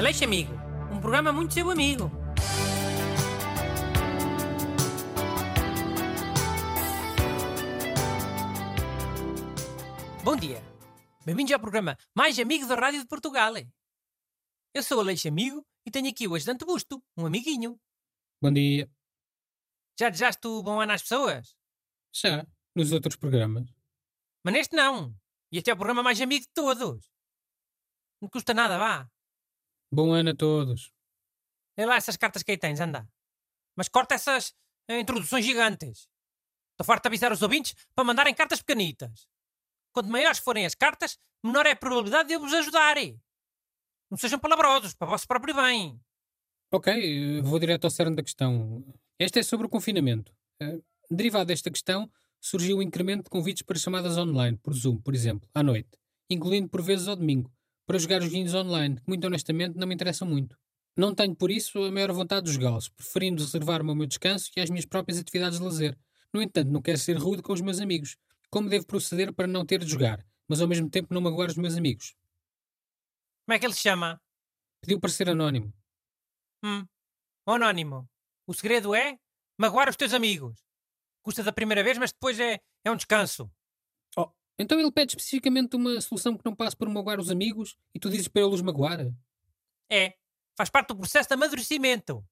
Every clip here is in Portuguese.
Aleixo Amigo, um programa muito seu amigo. Bom dia. Bem-vindos ao programa mais amigo da Rádio de Portugal. Eu sou Aleixo Amigo e tenho aqui o ajudante Busto, um amiguinho. Bom dia. Já desejaste o bom ano às pessoas? Já, nos outros programas. Mas neste não. E este é o programa mais amigo de todos. Não custa nada, vá. Bom ano a todos. Lê lá essas cartas que aí tens, anda. Mas corta essas eh, introduções gigantes. Estou farto de avisar os ouvintes para mandarem cartas pequenitas. Quanto maiores forem as cartas, menor é a probabilidade de eu vos ajudar. Não sejam palabrosos, para o vosso próprio bem. Ok, eh, vou direto ao cerne da questão. Esta é sobre o confinamento. Eh, Derivado desta questão, surgiu o incremento de convites para chamadas online, por Zoom, por exemplo, à noite, incluindo por vezes ao domingo, para jogar joguinhos online, que muito honestamente não me interessam muito. Não tenho por isso a maior vontade de jogá-los, preferindo reservar-me ao meu descanso e às minhas próprias atividades de lazer. No entanto, não quero ser rude com os meus amigos. Como devo proceder para não ter de jogar, mas ao mesmo tempo não magoar os meus amigos? Como é que ele se chama? Pediu para ser anónimo. Hum. Anónimo. O segredo é magoar os teus amigos. Custa da primeira vez, mas depois é, é um descanso. Então ele pede especificamente uma solução que não passe por magoar os amigos e tu dizes para ele os magoar? É. Faz parte do processo de amadurecimento.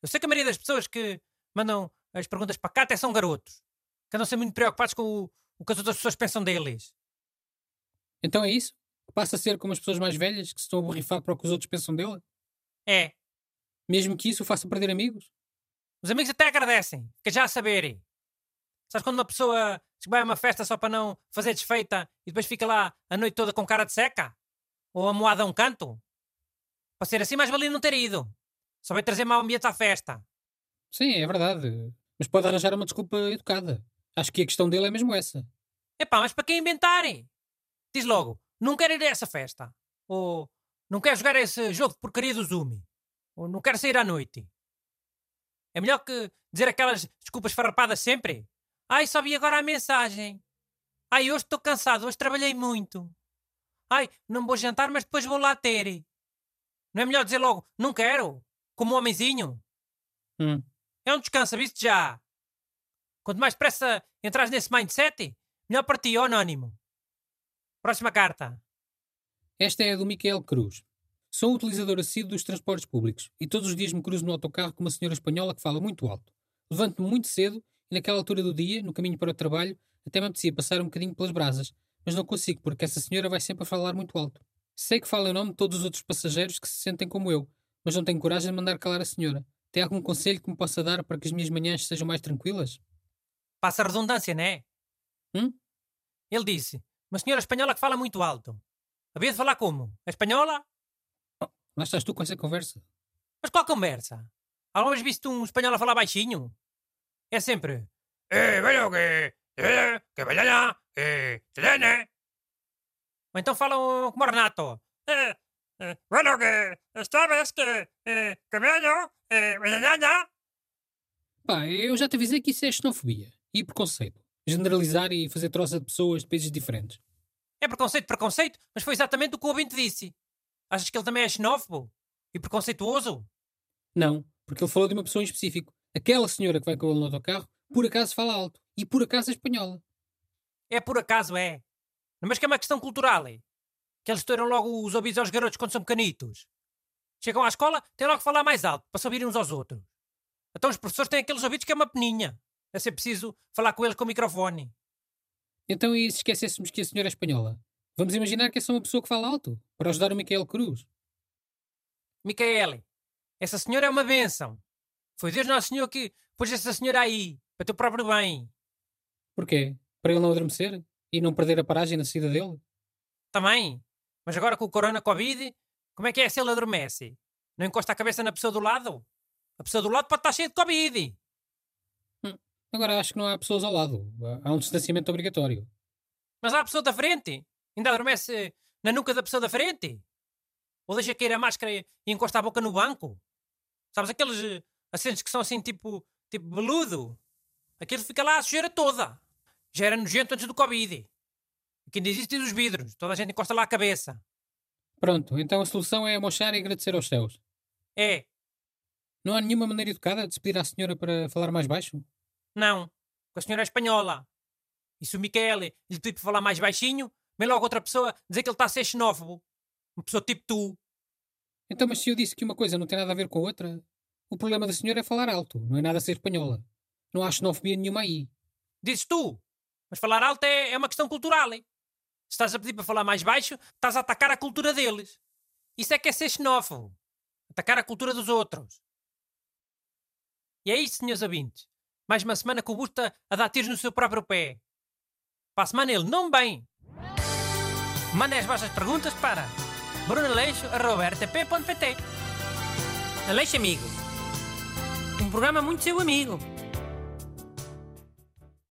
Eu sei que a maioria das pessoas que mandam as perguntas para cá até são garotos. Que andam sempre muito preocupados com o, o que as outras pessoas pensam deles. Então é isso? Passa a ser como as pessoas mais velhas que se estão a borrifar para o que os outros pensam dele? É. Mesmo que isso o faça perder amigos? Os amigos até agradecem. Fica já a saberem. Sabes quando uma pessoa se vai a uma festa só para não fazer desfeita e depois fica lá a noite toda com cara de seca? Ou amoada a um canto? Para ser assim, mais valia não ter ido. Só vai trazer mau ambiente à festa. Sim, é verdade. Mas pode arranjar uma desculpa educada. Acho que a questão dele é mesmo essa. Epá, mas para quem inventarem? Diz logo, não quero ir a essa festa. Ou não quero jogar esse jogo de porcaria do Zoom. Ou não quero sair à noite. É melhor que dizer aquelas desculpas farrapadas sempre. Ai, só vi agora a mensagem. Ai, hoje estou cansado, hoje trabalhei muito. Ai, não vou jantar, mas depois vou lá ter. Não é melhor dizer logo, não quero, como um homenzinho? Hum. É um descanso, viste já. Quanto mais depressa entras nesse mindset, melhor para ti, ó anónimo. Próxima carta. Esta é a do Miquel Cruz. Sou um utilizador assíduo dos transportes públicos e todos os dias me cruzo no autocarro com uma senhora espanhola que fala muito alto. Levanto-me muito cedo e naquela altura do dia, no caminho para o trabalho, até me apetecia passar um bocadinho pelas brasas, mas não consigo porque essa senhora vai sempre a falar muito alto. Sei que fala em nome de todos os outros passageiros que se sentem como eu, mas não tenho coragem de mandar calar a senhora. Tem algum conselho que me possa dar para que as minhas manhãs sejam mais tranquilas? Passa a redundância, não é? Hum? Ele disse, uma senhora espanhola que fala muito alto. Havia de falar como? A espanhola? Lá estás tu com essa conversa. Mas qual conversa? Alguma vez viste um espanhol a falar baixinho? É sempre. Eh, velho, que. eh, que vaya lá, que. Selene. Ou então falam como o Renato. Eh, eh, bueno, que. Esta vez que. Eh, que velho. Eh, velha, Pá, eu já te avisei que isso é xenofobia e preconceito. Generalizar e fazer troça de pessoas de países diferentes. É preconceito, preconceito, mas foi exatamente o que o ouvinte disse. Achas que ele também é xenófobo? E preconceituoso? Não, porque ele falou de uma pessoa em específico. Aquela senhora que vai com ele no autocarro, por acaso fala alto. E por acaso é espanhola. É por acaso, é. Mas que é uma questão cultural, é. Que eles estouram logo os ouvidos aos garotos quando são pequenitos. Chegam à escola, têm logo que falar mais alto, para se ouvirem uns aos outros. Então os professores têm aqueles ouvidos que é uma peninha. É ser preciso falar com eles com o microfone. Então e se esquecêssemos que a senhora é espanhola? Vamos imaginar que é só uma pessoa que fala alto, para ajudar o Miquel Cruz. Micaele, essa senhora é uma benção. Foi Deus Nosso Senhor que pôs essa senhora aí, para teu próprio bem. Porquê? Para ele não adormecer? E não perder a paragem na saída dele? Também. Mas agora com o corona Covid, como é que é se ele adormece? Não encosta a cabeça na pessoa do lado? A pessoa do lado pode estar cheia de Covid. Agora acho que não há pessoas ao lado. Há um distanciamento obrigatório. Mas há a pessoa da frente. Ainda adormece na nuca da pessoa da frente. Ou deixa cair a máscara e encosta a boca no banco. Sabes aqueles eh, assentos que são assim tipo, tipo beludo? Aquilo fica lá a sujeira toda. Já era nojento antes do Covid. Aqui ainda existem os vidros. Toda a gente encosta lá a cabeça. Pronto, então a solução é amochar e agradecer aos céus. É, Não há nenhuma maneira educada de se pedir à senhora para falar mais baixo? não. Que a senhora é espanhola. E se o Michele lhe pedir para falar mais baixinho, vem logo outra pessoa dizer que ele está a ser xenófobo. Uma pessoa tipo tu. Então, mas se eu disse que uma coisa não tem nada a ver com a outra, o problema da senhora é falar alto, não é nada ser espanhola. Não há xenofobia nenhuma aí. Dizes tu. Mas falar alto é, é uma questão cultural. hein? Se estás a pedir para falar mais baixo, estás a atacar a cultura deles. Isso é que é ser xenófobo. Atacar a cultura dos outros. E é isso, senhores ouvintes. Mais uma semana que o está a dar tiros no seu próprio pé. Para a semana ele não vem. Mandem as vossas perguntas para brunaleixo.rtp.pt Aleixo Amigo. Um programa muito seu amigo.